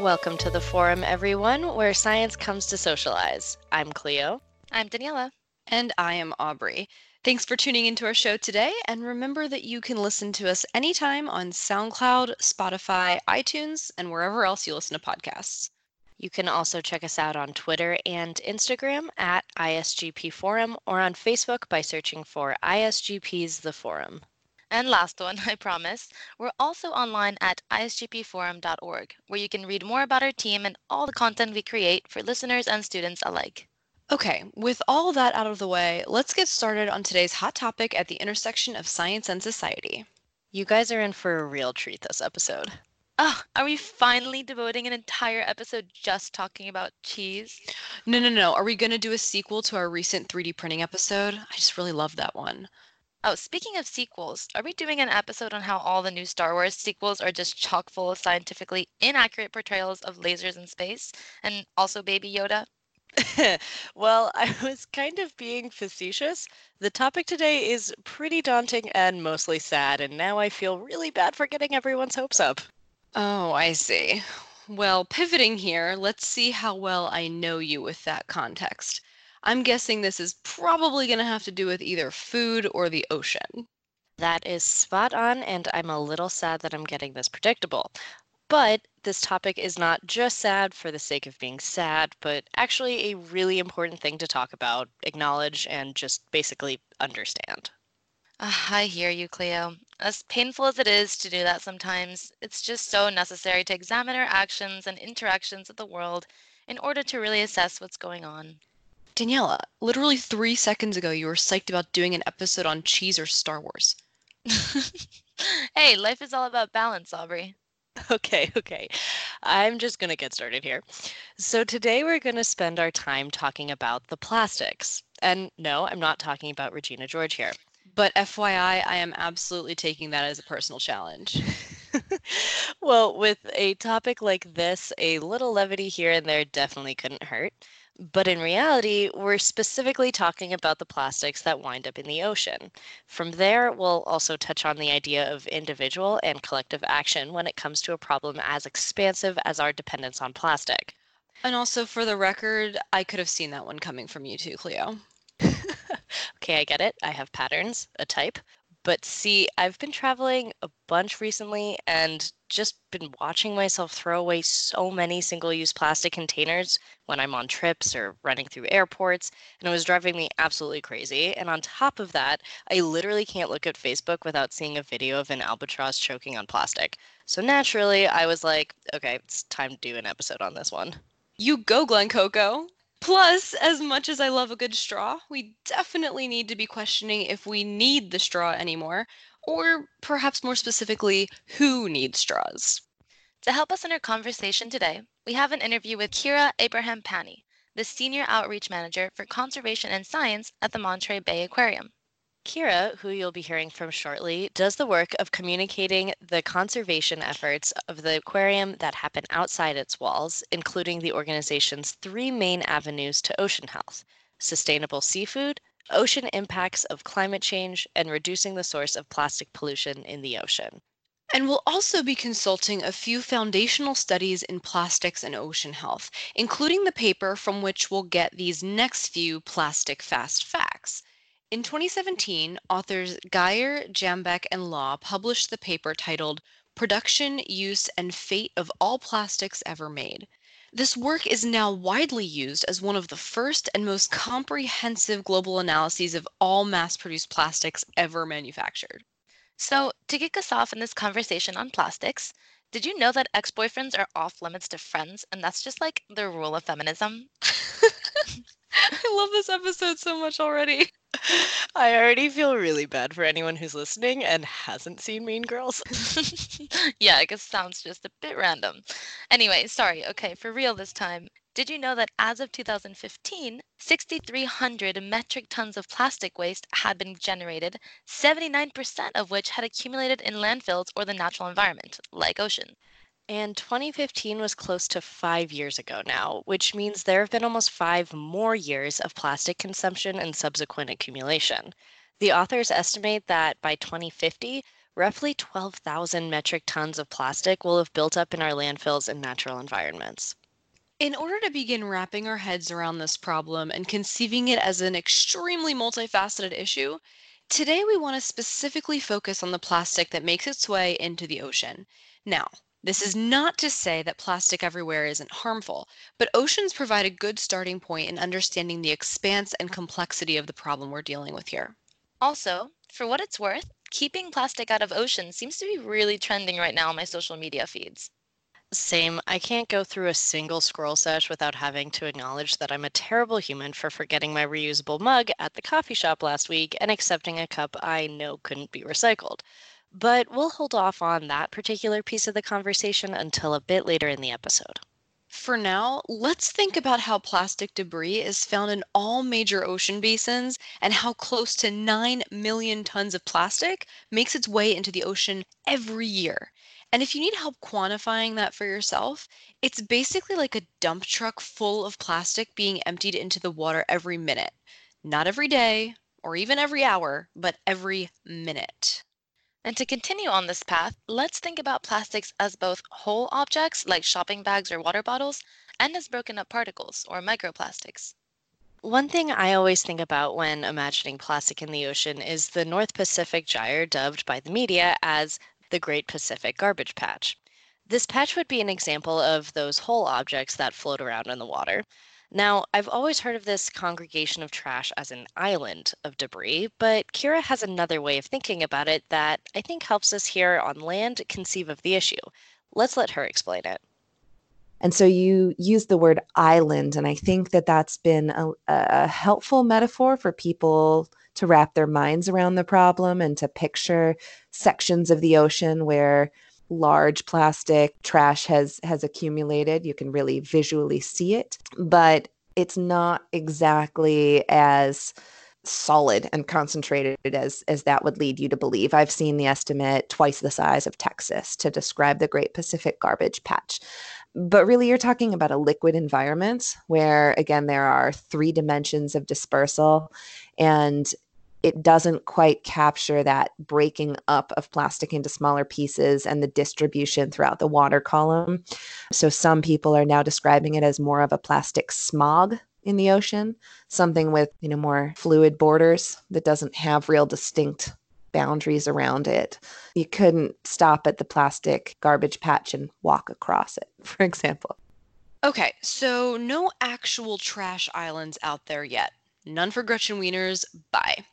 Welcome to the forum, everyone, where science comes to socialize. I'm Cleo. I'm Daniela. And I am Aubrey. Thanks for tuning into our show today. And remember that you can listen to us anytime on SoundCloud, Spotify, iTunes, and wherever else you listen to podcasts. You can also check us out on Twitter and Instagram at ISGP Forum or on Facebook by searching for ISGP's The Forum. And last one, I promise, we're also online at isgpforum.org, where you can read more about our team and all the content we create for listeners and students alike. Okay, with all that out of the way, let's get started on today's hot topic at the intersection of science and society. You guys are in for a real treat this episode. Oh, are we finally devoting an entire episode just talking about cheese? No, no, no. Are we going to do a sequel to our recent 3D printing episode? I just really love that one. Oh, speaking of sequels, are we doing an episode on how all the new Star Wars sequels are just chock full of scientifically inaccurate portrayals of lasers in space and also Baby Yoda? well, I was kind of being facetious. The topic today is pretty daunting and mostly sad, and now I feel really bad for getting everyone's hopes up. Oh, I see. Well, pivoting here, let's see how well I know you with that context. I'm guessing this is probably going to have to do with either food or the ocean. That is spot on, and I'm a little sad that I'm getting this predictable. But this topic is not just sad for the sake of being sad, but actually a really important thing to talk about, acknowledge, and just basically understand. Uh, I hear you, Cleo. As painful as it is to do that sometimes, it's just so necessary to examine our actions and interactions with the world in order to really assess what's going on. Daniela, literally three seconds ago, you were psyched about doing an episode on cheese or Star Wars. hey, life is all about balance, Aubrey. Okay, okay. I'm just going to get started here. So, today we're going to spend our time talking about the plastics. And no, I'm not talking about Regina George here. But FYI, I am absolutely taking that as a personal challenge. well, with a topic like this, a little levity here and there definitely couldn't hurt. But in reality, we're specifically talking about the plastics that wind up in the ocean. From there, we'll also touch on the idea of individual and collective action when it comes to a problem as expansive as our dependence on plastic. And also, for the record, I could have seen that one coming from you too, Cleo. okay, I get it. I have patterns, a type. But see, I've been traveling a bunch recently and just been watching myself throw away so many single use plastic containers when I'm on trips or running through airports, and it was driving me absolutely crazy. And on top of that, I literally can't look at Facebook without seeing a video of an albatross choking on plastic. So naturally, I was like, okay, it's time to do an episode on this one. You go, Glen Coco. Plus, as much as I love a good straw, we definitely need to be questioning if we need the straw anymore, or perhaps more specifically, who needs straws. To help us in our conversation today, we have an interview with Kira Abraham Pani, the Senior Outreach Manager for Conservation and Science at the Monterey Bay Aquarium. Kira, who you'll be hearing from shortly, does the work of communicating the conservation efforts of the aquarium that happen outside its walls, including the organization's three main avenues to ocean health sustainable seafood, ocean impacts of climate change, and reducing the source of plastic pollution in the ocean. And we'll also be consulting a few foundational studies in plastics and ocean health, including the paper from which we'll get these next few plastic fast facts. In 2017, authors Geyer, Jambeck, and Law published the paper titled Production, Use, and Fate of All Plastics Ever Made. This work is now widely used as one of the first and most comprehensive global analyses of all mass produced plastics ever manufactured. So, to kick us off in this conversation on plastics, did you know that ex boyfriends are off limits to friends and that's just like the rule of feminism? I love this episode so much already. I already feel really bad for anyone who's listening and hasn't seen Mean Girls. yeah, I guess sounds just a bit random. Anyway, sorry. Okay, for real this time. Did you know that as of 2015, 6,300 metric tons of plastic waste had been generated, 79% of which had accumulated in landfills or the natural environment, like ocean? And 2015 was close to five years ago now, which means there have been almost five more years of plastic consumption and subsequent accumulation. The authors estimate that by 2050, roughly 12,000 metric tons of plastic will have built up in our landfills and natural environments. In order to begin wrapping our heads around this problem and conceiving it as an extremely multifaceted issue, today we want to specifically focus on the plastic that makes its way into the ocean. Now, this is not to say that plastic everywhere isn't harmful, but oceans provide a good starting point in understanding the expanse and complexity of the problem we're dealing with here. Also, for what it's worth, keeping plastic out of oceans seems to be really trending right now on my social media feeds. Same. I can't go through a single scroll sesh without having to acknowledge that I'm a terrible human for forgetting my reusable mug at the coffee shop last week and accepting a cup I know couldn't be recycled. But we'll hold off on that particular piece of the conversation until a bit later in the episode. For now, let's think about how plastic debris is found in all major ocean basins and how close to 9 million tons of plastic makes its way into the ocean every year. And if you need help quantifying that for yourself, it's basically like a dump truck full of plastic being emptied into the water every minute. Not every day or even every hour, but every minute. And to continue on this path, let's think about plastics as both whole objects like shopping bags or water bottles and as broken up particles or microplastics. One thing I always think about when imagining plastic in the ocean is the North Pacific gyre dubbed by the media as the Great Pacific Garbage Patch. This patch would be an example of those whole objects that float around in the water. Now, I've always heard of this congregation of trash as an island of debris, but Kira has another way of thinking about it that I think helps us here on land conceive of the issue. Let's let her explain it. And so you use the word island, and I think that that's been a, a helpful metaphor for people to wrap their minds around the problem and to picture sections of the ocean where large plastic trash has has accumulated you can really visually see it but it's not exactly as solid and concentrated as as that would lead you to believe. I've seen the estimate twice the size of Texas to describe the Great Pacific Garbage Patch. But really you're talking about a liquid environment where again there are three dimensions of dispersal and it doesn't quite capture that breaking up of plastic into smaller pieces and the distribution throughout the water column. So some people are now describing it as more of a plastic smog in the ocean, something with, you know, more fluid borders that doesn't have real distinct boundaries around it. You couldn't stop at the plastic garbage patch and walk across it, for example. Okay, so no actual trash islands out there yet. None for Gretchen Wieners. Bye.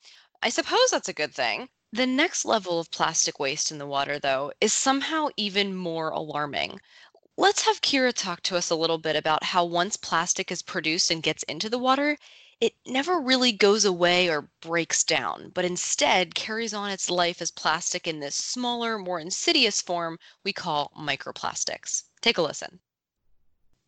I suppose that's a good thing. The next level of plastic waste in the water, though, is somehow even more alarming. Let's have Kira talk to us a little bit about how once plastic is produced and gets into the water, it never really goes away or breaks down, but instead carries on its life as plastic in this smaller, more insidious form we call microplastics. Take a listen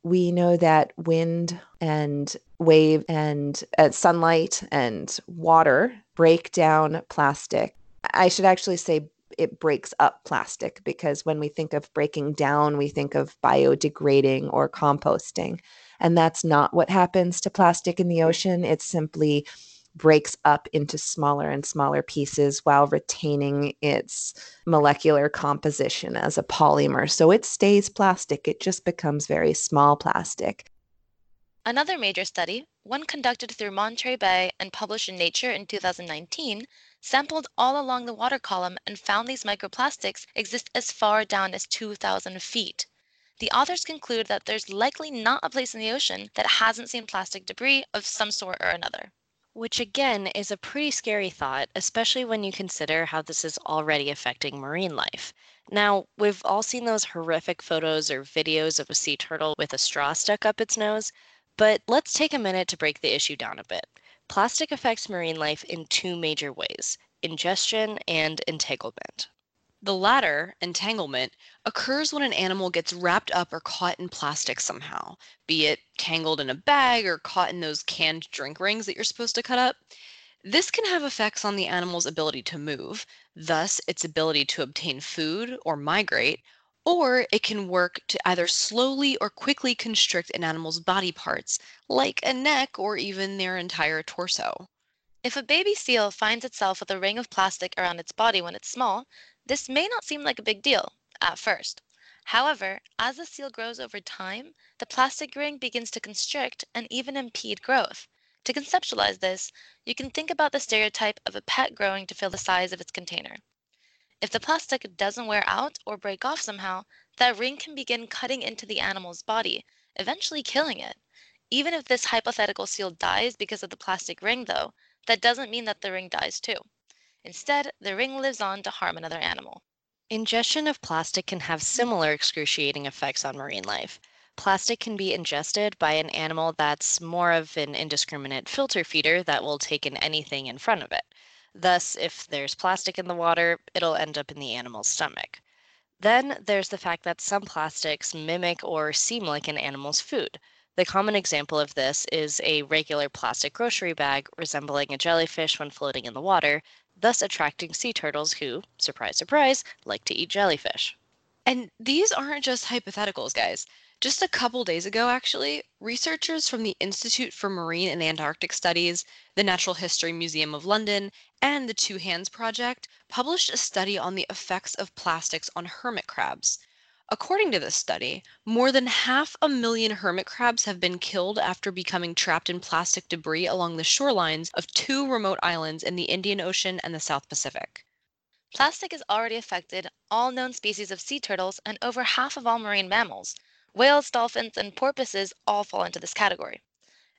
we know that wind and wave and uh, sunlight and water break down plastic. I should actually say it breaks up plastic because when we think of breaking down, we think of biodegrading or composting. And that's not what happens to plastic in the ocean. It simply breaks up into smaller and smaller pieces while retaining its molecular composition as a polymer. So it stays plastic, it just becomes very small plastic. Another major study, one conducted through Monterey Bay and published in Nature in 2019, sampled all along the water column and found these microplastics exist as far down as 2,000 feet. The authors conclude that there's likely not a place in the ocean that hasn't seen plastic debris of some sort or another. Which again is a pretty scary thought, especially when you consider how this is already affecting marine life. Now, we've all seen those horrific photos or videos of a sea turtle with a straw stuck up its nose, but let's take a minute to break the issue down a bit. Plastic affects marine life in two major ways ingestion and entanglement. The latter, entanglement, occurs when an animal gets wrapped up or caught in plastic somehow, be it tangled in a bag or caught in those canned drink rings that you're supposed to cut up. This can have effects on the animal's ability to move, thus, its ability to obtain food or migrate, or it can work to either slowly or quickly constrict an animal's body parts, like a neck or even their entire torso. If a baby seal finds itself with a ring of plastic around its body when it's small, This may not seem like a big deal at first. However, as the seal grows over time, the plastic ring begins to constrict and even impede growth. To conceptualize this, you can think about the stereotype of a pet growing to fill the size of its container. If the plastic doesn't wear out or break off somehow, that ring can begin cutting into the animal's body, eventually killing it. Even if this hypothetical seal dies because of the plastic ring, though, that doesn't mean that the ring dies too. Instead, the ring lives on to harm another animal. Ingestion of plastic can have similar excruciating effects on marine life. Plastic can be ingested by an animal that's more of an indiscriminate filter feeder that will take in anything in front of it. Thus, if there's plastic in the water, it'll end up in the animal's stomach. Then there's the fact that some plastics mimic or seem like an animal's food. The common example of this is a regular plastic grocery bag resembling a jellyfish when floating in the water, thus attracting sea turtles who, surprise, surprise, like to eat jellyfish. And these aren't just hypotheticals, guys. Just a couple days ago, actually, researchers from the Institute for Marine and Antarctic Studies, the Natural History Museum of London, and the Two Hands Project published a study on the effects of plastics on hermit crabs. According to this study, more than half a million hermit crabs have been killed after becoming trapped in plastic debris along the shorelines of two remote islands in the Indian Ocean and the South Pacific. Plastic has already affected all known species of sea turtles and over half of all marine mammals. Whales, dolphins, and porpoises all fall into this category.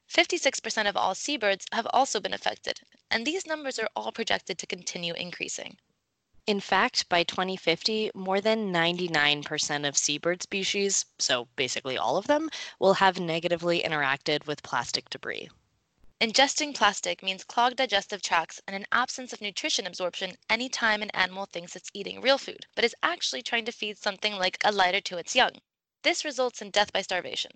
56% of all seabirds have also been affected, and these numbers are all projected to continue increasing. In fact, by 2050, more than 99% of seabird species, so basically all of them, will have negatively interacted with plastic debris. Ingesting plastic means clogged digestive tracts and an absence of nutrition absorption anytime an animal thinks it's eating real food, but is actually trying to feed something like a lighter to its young. This results in death by starvation.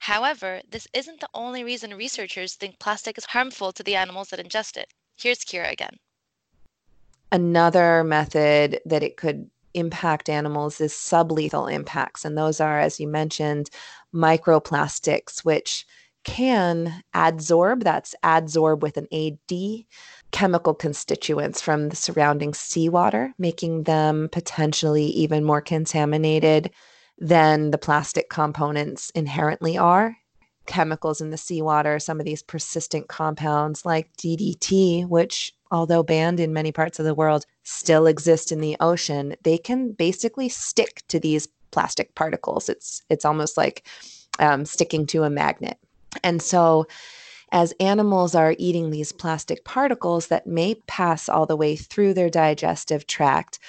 However, this isn't the only reason researchers think plastic is harmful to the animals that ingest it. Here's Kira again. Another method that it could impact animals is sublethal impacts. And those are, as you mentioned, microplastics, which can adsorb, that's adsorb with an AD, chemical constituents from the surrounding seawater, making them potentially even more contaminated than the plastic components inherently are. Chemicals in the seawater, some of these persistent compounds like DDT, which, although banned in many parts of the world, still exist in the ocean, they can basically stick to these plastic particles. It's it's almost like um, sticking to a magnet. And so, as animals are eating these plastic particles that may pass all the way through their digestive tract,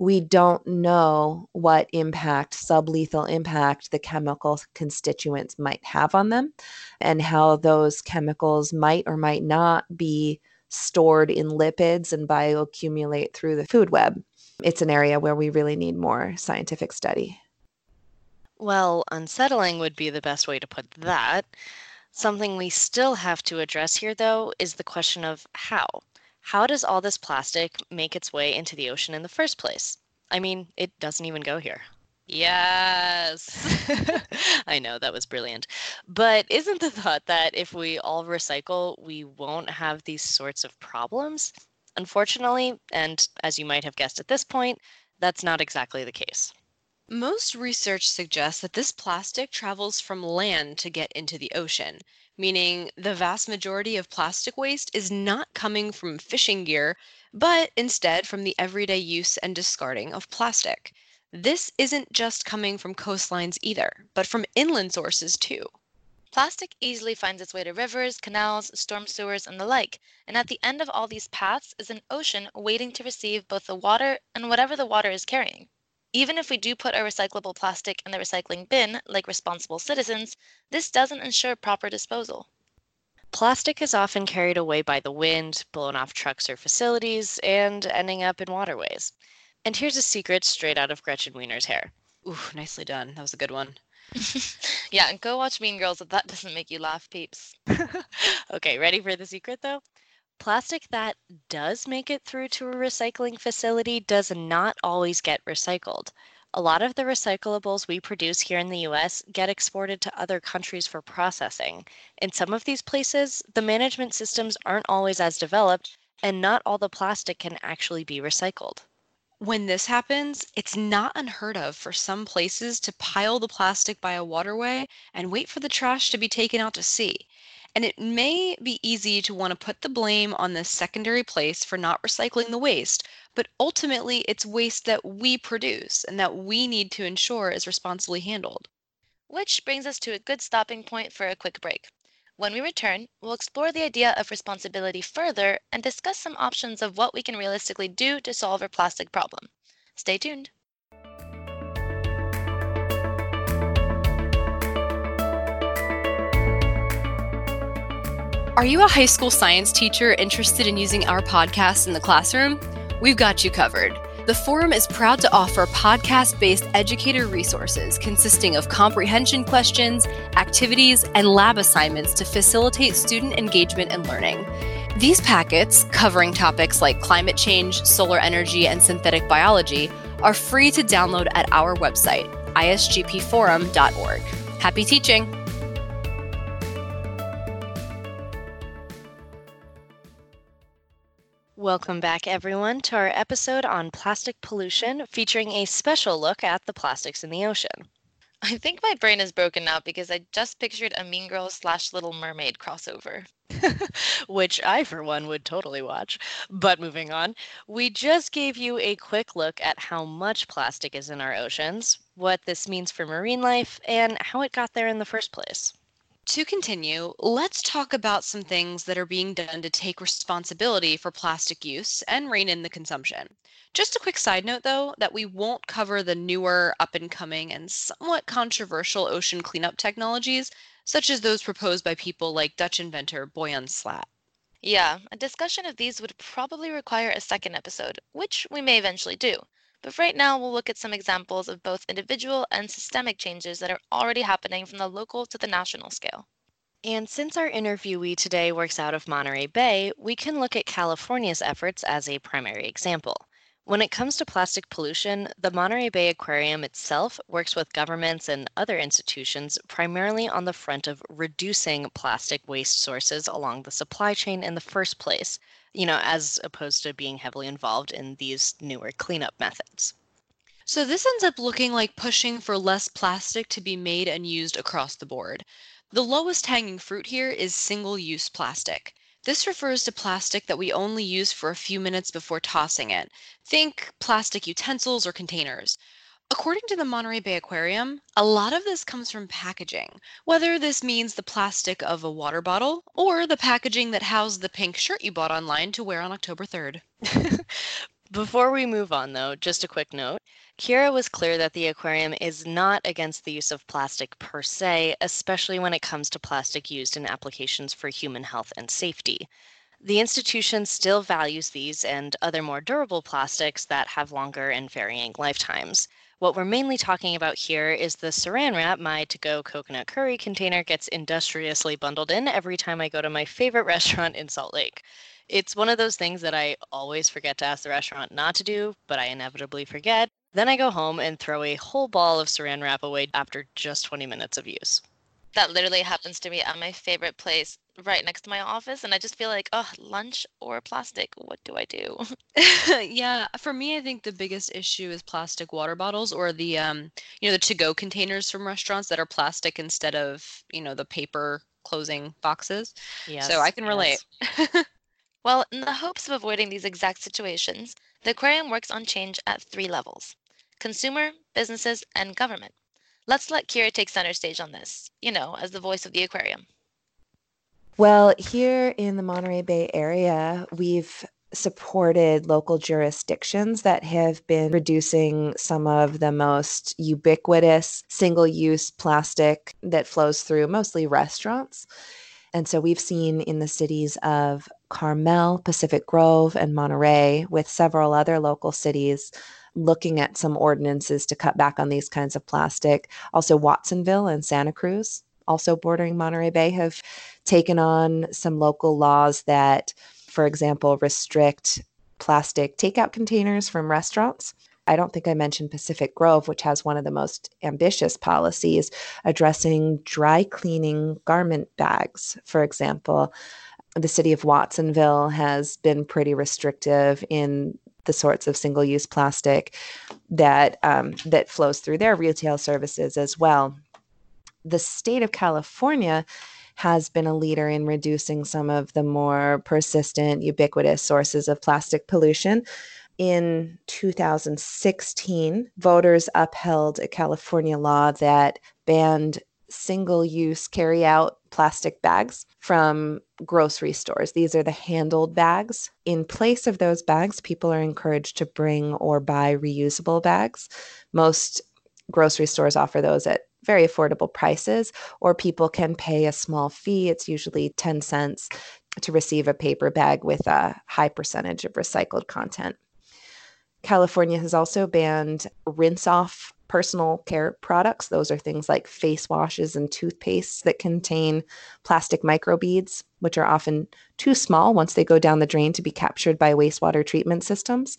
we don't know what impact, sublethal impact, the chemical constituents might have on them and how those chemicals might or might not be stored in lipids and bioaccumulate through the food web. It's an area where we really need more scientific study. Well, unsettling would be the best way to put that. Something we still have to address here, though, is the question of how. How does all this plastic make its way into the ocean in the first place? I mean, it doesn't even go here. Yes. I know that was brilliant. But isn't the thought that if we all recycle, we won't have these sorts of problems? Unfortunately, and as you might have guessed at this point, that's not exactly the case. Most research suggests that this plastic travels from land to get into the ocean, meaning the vast majority of plastic waste is not coming from fishing gear, but instead from the everyday use and discarding of plastic. This isn't just coming from coastlines either, but from inland sources too. Plastic easily finds its way to rivers, canals, storm sewers, and the like, and at the end of all these paths is an ocean waiting to receive both the water and whatever the water is carrying. Even if we do put our recyclable plastic in the recycling bin, like responsible citizens, this doesn't ensure proper disposal. Plastic is often carried away by the wind, blown off trucks or facilities, and ending up in waterways. And here's a secret straight out of Gretchen Wieners' hair. Ooh, nicely done. That was a good one. yeah, and go watch Mean Girls if that doesn't make you laugh, peeps. okay, ready for the secret though? Plastic that does make it through to a recycling facility does not always get recycled. A lot of the recyclables we produce here in the US get exported to other countries for processing. In some of these places, the management systems aren't always as developed, and not all the plastic can actually be recycled. When this happens, it's not unheard of for some places to pile the plastic by a waterway and wait for the trash to be taken out to sea. And it may be easy to want to put the blame on this secondary place for not recycling the waste, but ultimately it's waste that we produce and that we need to ensure is responsibly handled. Which brings us to a good stopping point for a quick break. When we return, we'll explore the idea of responsibility further and discuss some options of what we can realistically do to solve our plastic problem. Stay tuned. Are you a high school science teacher interested in using our podcast in the classroom? We've got you covered. The Forum is proud to offer podcast based educator resources consisting of comprehension questions, activities, and lab assignments to facilitate student engagement and learning. These packets, covering topics like climate change, solar energy, and synthetic biology, are free to download at our website, isgpforum.org. Happy teaching! Welcome back, everyone, to our episode on plastic pollution featuring a special look at the plastics in the ocean. I think my brain is broken now because I just pictured a Mean Girl slash Little Mermaid crossover. Which I, for one, would totally watch. But moving on, we just gave you a quick look at how much plastic is in our oceans, what this means for marine life, and how it got there in the first place. To continue, let's talk about some things that are being done to take responsibility for plastic use and rein in the consumption. Just a quick side note, though, that we won't cover the newer, up and coming, and somewhat controversial ocean cleanup technologies, such as those proposed by people like Dutch inventor Boyan Slat. Yeah, a discussion of these would probably require a second episode, which we may eventually do. But right now, we'll look at some examples of both individual and systemic changes that are already happening from the local to the national scale. And since our interviewee today works out of Monterey Bay, we can look at California's efforts as a primary example. When it comes to plastic pollution, the Monterey Bay Aquarium itself works with governments and other institutions primarily on the front of reducing plastic waste sources along the supply chain in the first place, you know, as opposed to being heavily involved in these newer cleanup methods. So this ends up looking like pushing for less plastic to be made and used across the board. The lowest hanging fruit here is single use plastic. This refers to plastic that we only use for a few minutes before tossing it. Think plastic utensils or containers. According to the Monterey Bay Aquarium, a lot of this comes from packaging, whether this means the plastic of a water bottle or the packaging that housed the pink shirt you bought online to wear on October 3rd. Before we move on, though, just a quick note. Kira was clear that the aquarium is not against the use of plastic per se, especially when it comes to plastic used in applications for human health and safety. The institution still values these and other more durable plastics that have longer and varying lifetimes. What we're mainly talking about here is the saran wrap my to go coconut curry container gets industriously bundled in every time I go to my favorite restaurant in Salt Lake. It's one of those things that I always forget to ask the restaurant not to do, but I inevitably forget. Then I go home and throw a whole ball of saran wrap away after just 20 minutes of use. That literally happens to me at my favorite place right next to my office. And I just feel like, oh, lunch or plastic? What do I do? yeah, for me, I think the biggest issue is plastic water bottles or the, um, you know, the to go containers from restaurants that are plastic instead of, you know, the paper closing boxes. Yes, so I can relate. Yes. well, in the hopes of avoiding these exact situations, the aquarium works on change at three levels consumer, businesses, and government. Let's let Kira take center stage on this, you know, as the voice of the aquarium. Well, here in the Monterey Bay area, we've supported local jurisdictions that have been reducing some of the most ubiquitous single use plastic that flows through mostly restaurants. And so we've seen in the cities of Carmel, Pacific Grove, and Monterey, with several other local cities, looking at some ordinances to cut back on these kinds of plastic. Also, Watsonville and Santa Cruz, also bordering Monterey Bay, have taken on some local laws that, for example, restrict plastic takeout containers from restaurants. I don't think I mentioned Pacific Grove, which has one of the most ambitious policies addressing dry cleaning garment bags, for example. The city of Watsonville has been pretty restrictive in the sorts of single-use plastic that um, that flows through their retail services as well. The state of California has been a leader in reducing some of the more persistent, ubiquitous sources of plastic pollution. In 2016, voters upheld a California law that banned single use carry out plastic bags from grocery stores. These are the handled bags. In place of those bags, people are encouraged to bring or buy reusable bags. Most grocery stores offer those at very affordable prices, or people can pay a small fee. It's usually 10 cents to receive a paper bag with a high percentage of recycled content. California has also banned rinse off personal care products. Those are things like face washes and toothpastes that contain plastic microbeads, which are often too small once they go down the drain to be captured by wastewater treatment systems.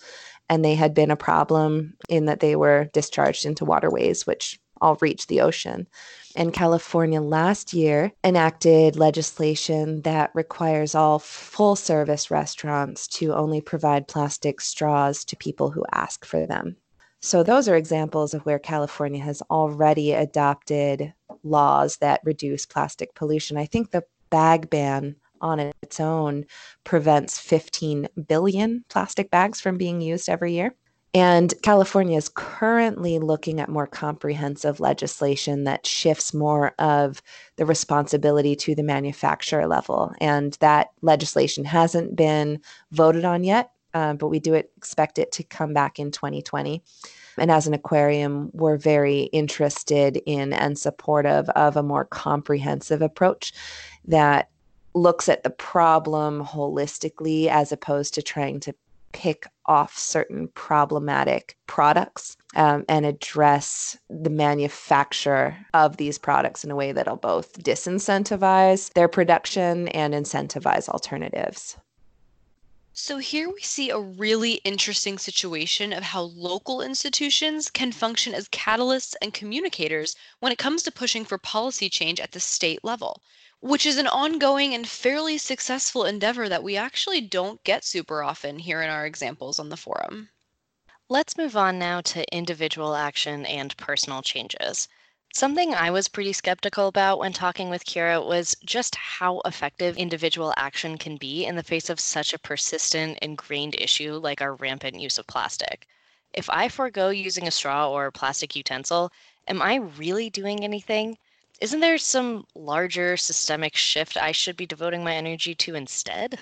And they had been a problem in that they were discharged into waterways, which all reach the ocean. And California last year enacted legislation that requires all full service restaurants to only provide plastic straws to people who ask for them. So, those are examples of where California has already adopted laws that reduce plastic pollution. I think the bag ban on its own prevents 15 billion plastic bags from being used every year. And California is currently looking at more comprehensive legislation that shifts more of the responsibility to the manufacturer level. And that legislation hasn't been voted on yet, uh, but we do expect it to come back in 2020. And as an aquarium, we're very interested in and supportive of a more comprehensive approach that looks at the problem holistically as opposed to trying to pick off certain problematic products um, and address the manufacture of these products in a way that'll both disincentivize their production and incentivize alternatives. So, here we see a really interesting situation of how local institutions can function as catalysts and communicators when it comes to pushing for policy change at the state level, which is an ongoing and fairly successful endeavor that we actually don't get super often here in our examples on the forum. Let's move on now to individual action and personal changes. Something I was pretty skeptical about when talking with Kira was just how effective individual action can be in the face of such a persistent, ingrained issue like our rampant use of plastic. If I forego using a straw or a plastic utensil, am I really doing anything? Isn't there some larger systemic shift I should be devoting my energy to instead?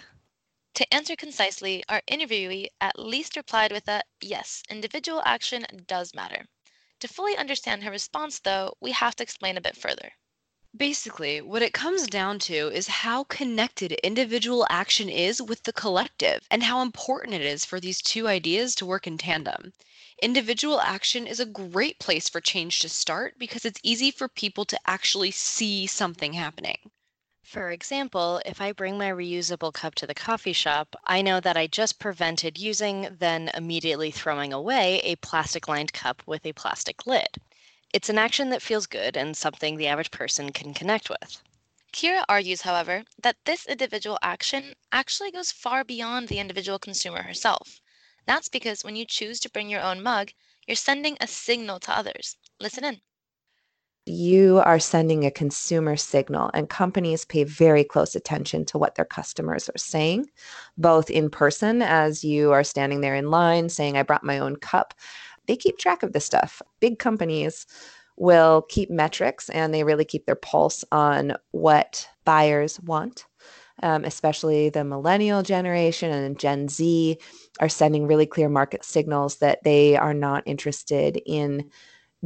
To answer concisely, our interviewee at least replied with a yes, individual action does matter. To fully understand her response, though, we have to explain a bit further. Basically, what it comes down to is how connected individual action is with the collective and how important it is for these two ideas to work in tandem. Individual action is a great place for change to start because it's easy for people to actually see something happening. For example, if I bring my reusable cup to the coffee shop, I know that I just prevented using, then immediately throwing away a plastic lined cup with a plastic lid. It's an action that feels good and something the average person can connect with. Kira argues, however, that this individual action actually goes far beyond the individual consumer herself. That's because when you choose to bring your own mug, you're sending a signal to others. Listen in you are sending a consumer signal, and companies pay very close attention to what their customers are saying, both in person as you are standing there in line saying, I brought my own cup. They keep track of this stuff. Big companies will keep metrics and they really keep their pulse on what buyers want. Um, especially the millennial generation and Gen Z, are sending really clear market signals that they are not interested in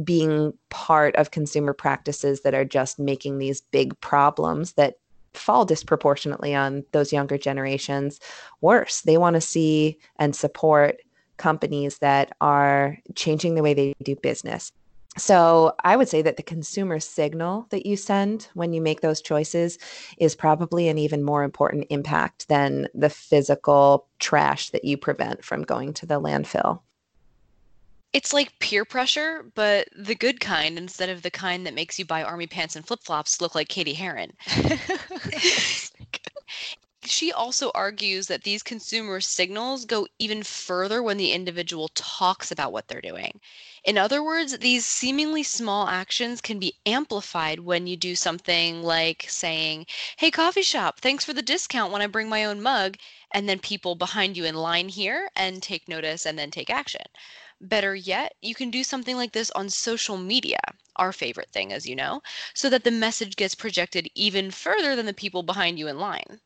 being part of consumer practices that are just making these big problems that fall disproportionately on those younger generations worse. They want to see and support companies that are changing the way they do business. So I would say that the consumer signal that you send when you make those choices is probably an even more important impact than the physical trash that you prevent from going to the landfill. It's like peer pressure, but the good kind instead of the kind that makes you buy army pants and flip flops look like Cady Heron. She also argues that these consumer signals go even further when the individual talks about what they're doing. In other words, these seemingly small actions can be amplified when you do something like saying, Hey, coffee shop, thanks for the discount when I bring my own mug. And then people behind you in line here and take notice and then take action. Better yet, you can do something like this on social media, our favorite thing, as you know, so that the message gets projected even further than the people behind you in line.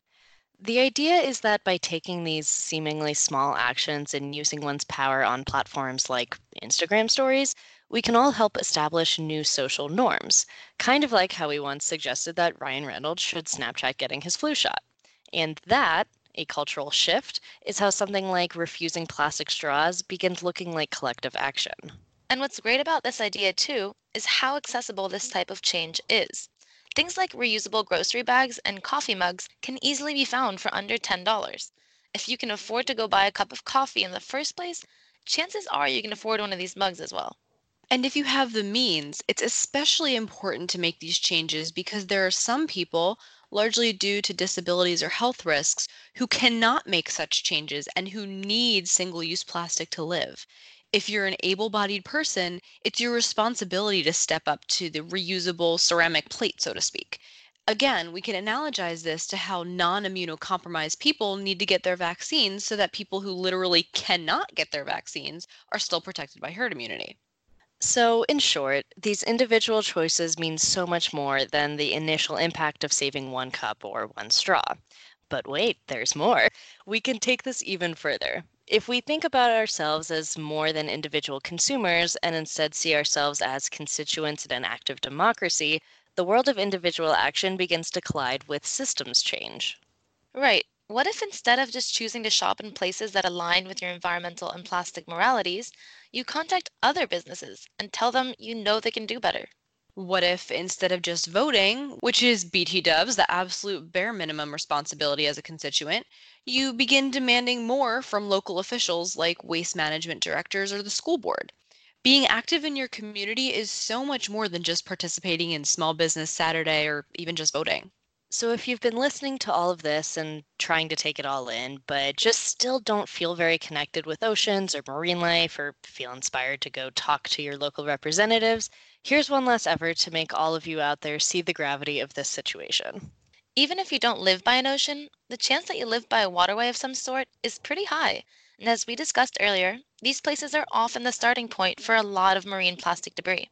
The idea is that by taking these seemingly small actions and using one's power on platforms like Instagram stories, we can all help establish new social norms, kind of like how we once suggested that Ryan Reynolds should Snapchat getting his flu shot. And that, a cultural shift, is how something like refusing plastic straws begins looking like collective action. And what's great about this idea, too, is how accessible this type of change is. Things like reusable grocery bags and coffee mugs can easily be found for under $10. If you can afford to go buy a cup of coffee in the first place, chances are you can afford one of these mugs as well. And if you have the means, it's especially important to make these changes because there are some people, largely due to disabilities or health risks, who cannot make such changes and who need single use plastic to live if you're an able bodied person, it's your responsibility to step up to the reusable ceramic plate, so to speak. Again, we can analogize this to how non immunocompromised people need to get their vaccines so that people who literally cannot get their vaccines are still protected by herd immunity. So, in short, these individual choices mean so much more than the initial impact of saving one cup or one straw. But wait, there's more. We can take this even further if we think about ourselves as more than individual consumers and instead see ourselves as constituents in an active democracy, the world of individual action begins to collide with systems change. Right. What if instead of just choosing to shop in places that align with your environmental and plastic moralities, you contact other businesses and tell them you know they can do better? What if instead of just voting, which is BT Dubs, the absolute bare minimum responsibility as a constituent, you begin demanding more from local officials like waste management directors or the school board? Being active in your community is so much more than just participating in Small Business Saturday or even just voting. So, if you've been listening to all of this and trying to take it all in, but just still don't feel very connected with oceans or marine life, or feel inspired to go talk to your local representatives, Here's one last effort to make all of you out there see the gravity of this situation. Even if you don't live by an ocean, the chance that you live by a waterway of some sort is pretty high. And as we discussed earlier, these places are often the starting point for a lot of marine plastic debris.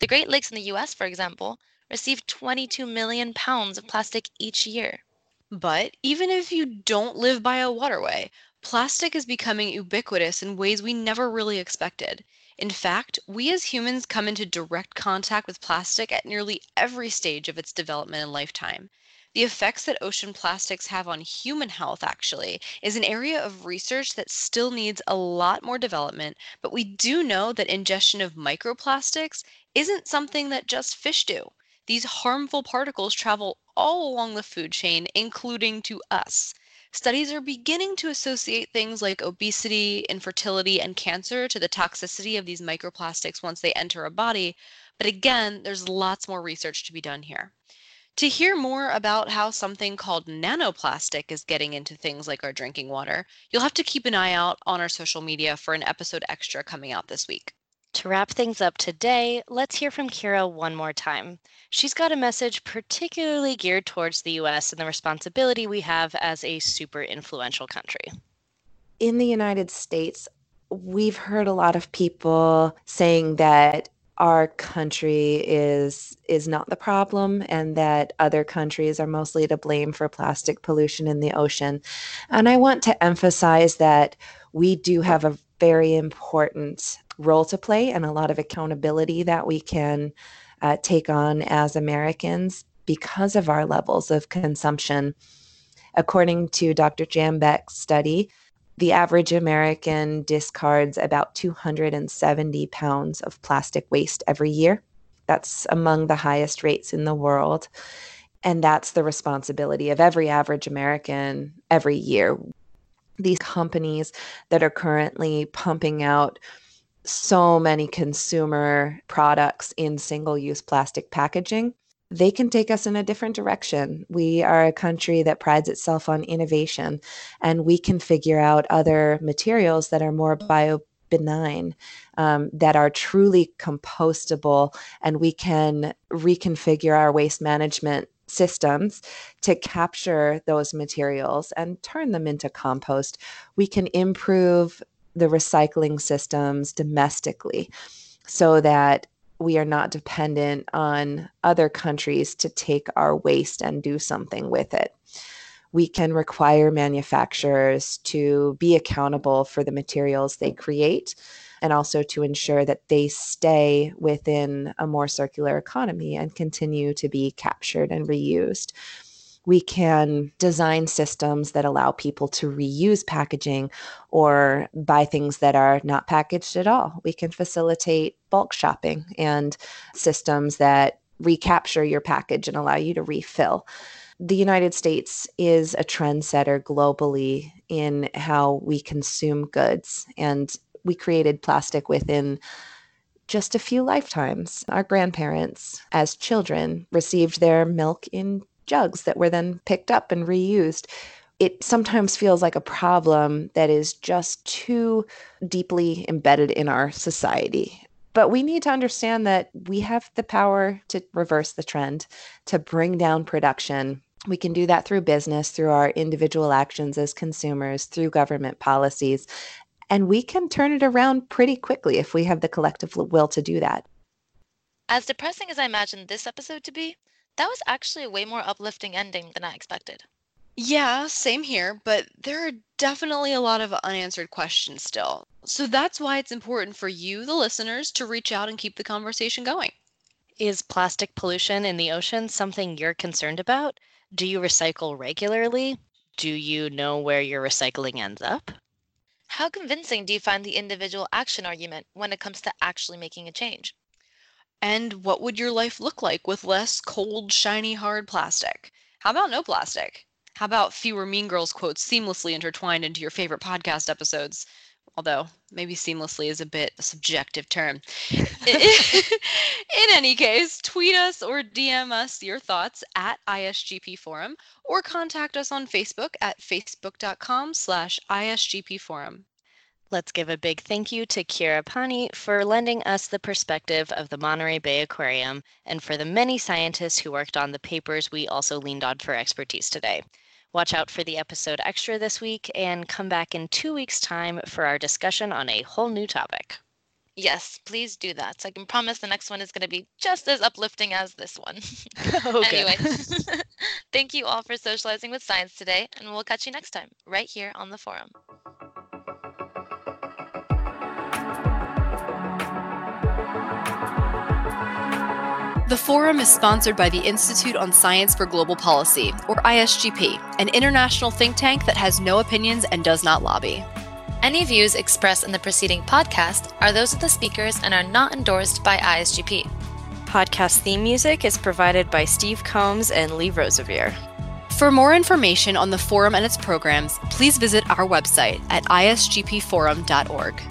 The Great Lakes in the US, for example, receive 22 million pounds of plastic each year. But even if you don't live by a waterway, plastic is becoming ubiquitous in ways we never really expected. In fact, we as humans come into direct contact with plastic at nearly every stage of its development and lifetime. The effects that ocean plastics have on human health, actually, is an area of research that still needs a lot more development, but we do know that ingestion of microplastics isn't something that just fish do. These harmful particles travel all along the food chain, including to us. Studies are beginning to associate things like obesity, infertility, and cancer to the toxicity of these microplastics once they enter a body. But again, there's lots more research to be done here. To hear more about how something called nanoplastic is getting into things like our drinking water, you'll have to keep an eye out on our social media for an episode extra coming out this week. To wrap things up today, let's hear from Kira one more time. She's got a message particularly geared towards the US and the responsibility we have as a super influential country. In the United States, we've heard a lot of people saying that our country is is not the problem and that other countries are mostly to blame for plastic pollution in the ocean. And I want to emphasize that we do have a very important role to play and a lot of accountability that we can uh, take on as Americans because of our levels of consumption. According to Dr. Jambeck's study, the average American discards about 270 pounds of plastic waste every year. That's among the highest rates in the world. And that's the responsibility of every average American every year. These companies that are currently pumping out so many consumer products in single use plastic packaging they can take us in a different direction. We are a country that prides itself on innovation, and we can figure out other materials that are more bio benign, um, that are truly compostable, and we can reconfigure our waste management systems to capture those materials and turn them into compost. We can improve the recycling systems domestically so that we are not dependent on other countries to take our waste and do something with it. We can require manufacturers to be accountable for the materials they create and also to ensure that they stay within a more circular economy and continue to be captured and reused we can design systems that allow people to reuse packaging or buy things that are not packaged at all. We can facilitate bulk shopping and systems that recapture your package and allow you to refill. The United States is a trendsetter globally in how we consume goods, and we created plastic within just a few lifetimes. Our grandparents, as children, received their milk in jugs that were then picked up and reused. It sometimes feels like a problem that is just too deeply embedded in our society. But we need to understand that we have the power to reverse the trend, to bring down production. We can do that through business, through our individual actions as consumers, through government policies. And we can turn it around pretty quickly if we have the collective will to do that. As depressing as I imagined this episode to be, that was actually a way more uplifting ending than I expected. Yeah, same here, but there are definitely a lot of unanswered questions still. So that's why it's important for you, the listeners, to reach out and keep the conversation going. Is plastic pollution in the ocean something you're concerned about? Do you recycle regularly? Do you know where your recycling ends up? How convincing do you find the individual action argument when it comes to actually making a change? And what would your life look like with less cold, shiny, hard plastic? How about no plastic? How about fewer Mean Girls quotes seamlessly intertwined into your favorite podcast episodes? Although maybe seamlessly is a bit a subjective term. In any case, tweet us or DM us your thoughts at ISGP Forum or contact us on Facebook at facebook.com slash ISGP Forum. Let's give a big thank you to Kira Pani for lending us the perspective of the Monterey Bay Aquarium and for the many scientists who worked on the papers we also leaned on for expertise today. Watch out for the episode extra this week and come back in two weeks' time for our discussion on a whole new topic. Yes, please do that. I can promise the next one is going to be just as uplifting as this one. Oh, anyway, thank you all for socializing with science today, and we'll catch you next time right here on the forum. The forum is sponsored by the Institute on Science for Global Policy, or ISGP, an international think tank that has no opinions and does not lobby. Any views expressed in the preceding podcast are those of the speakers and are not endorsed by ISGP. Podcast theme music is provided by Steve Combs and Lee Rosevere. For more information on the forum and its programs, please visit our website at isgpforum.org.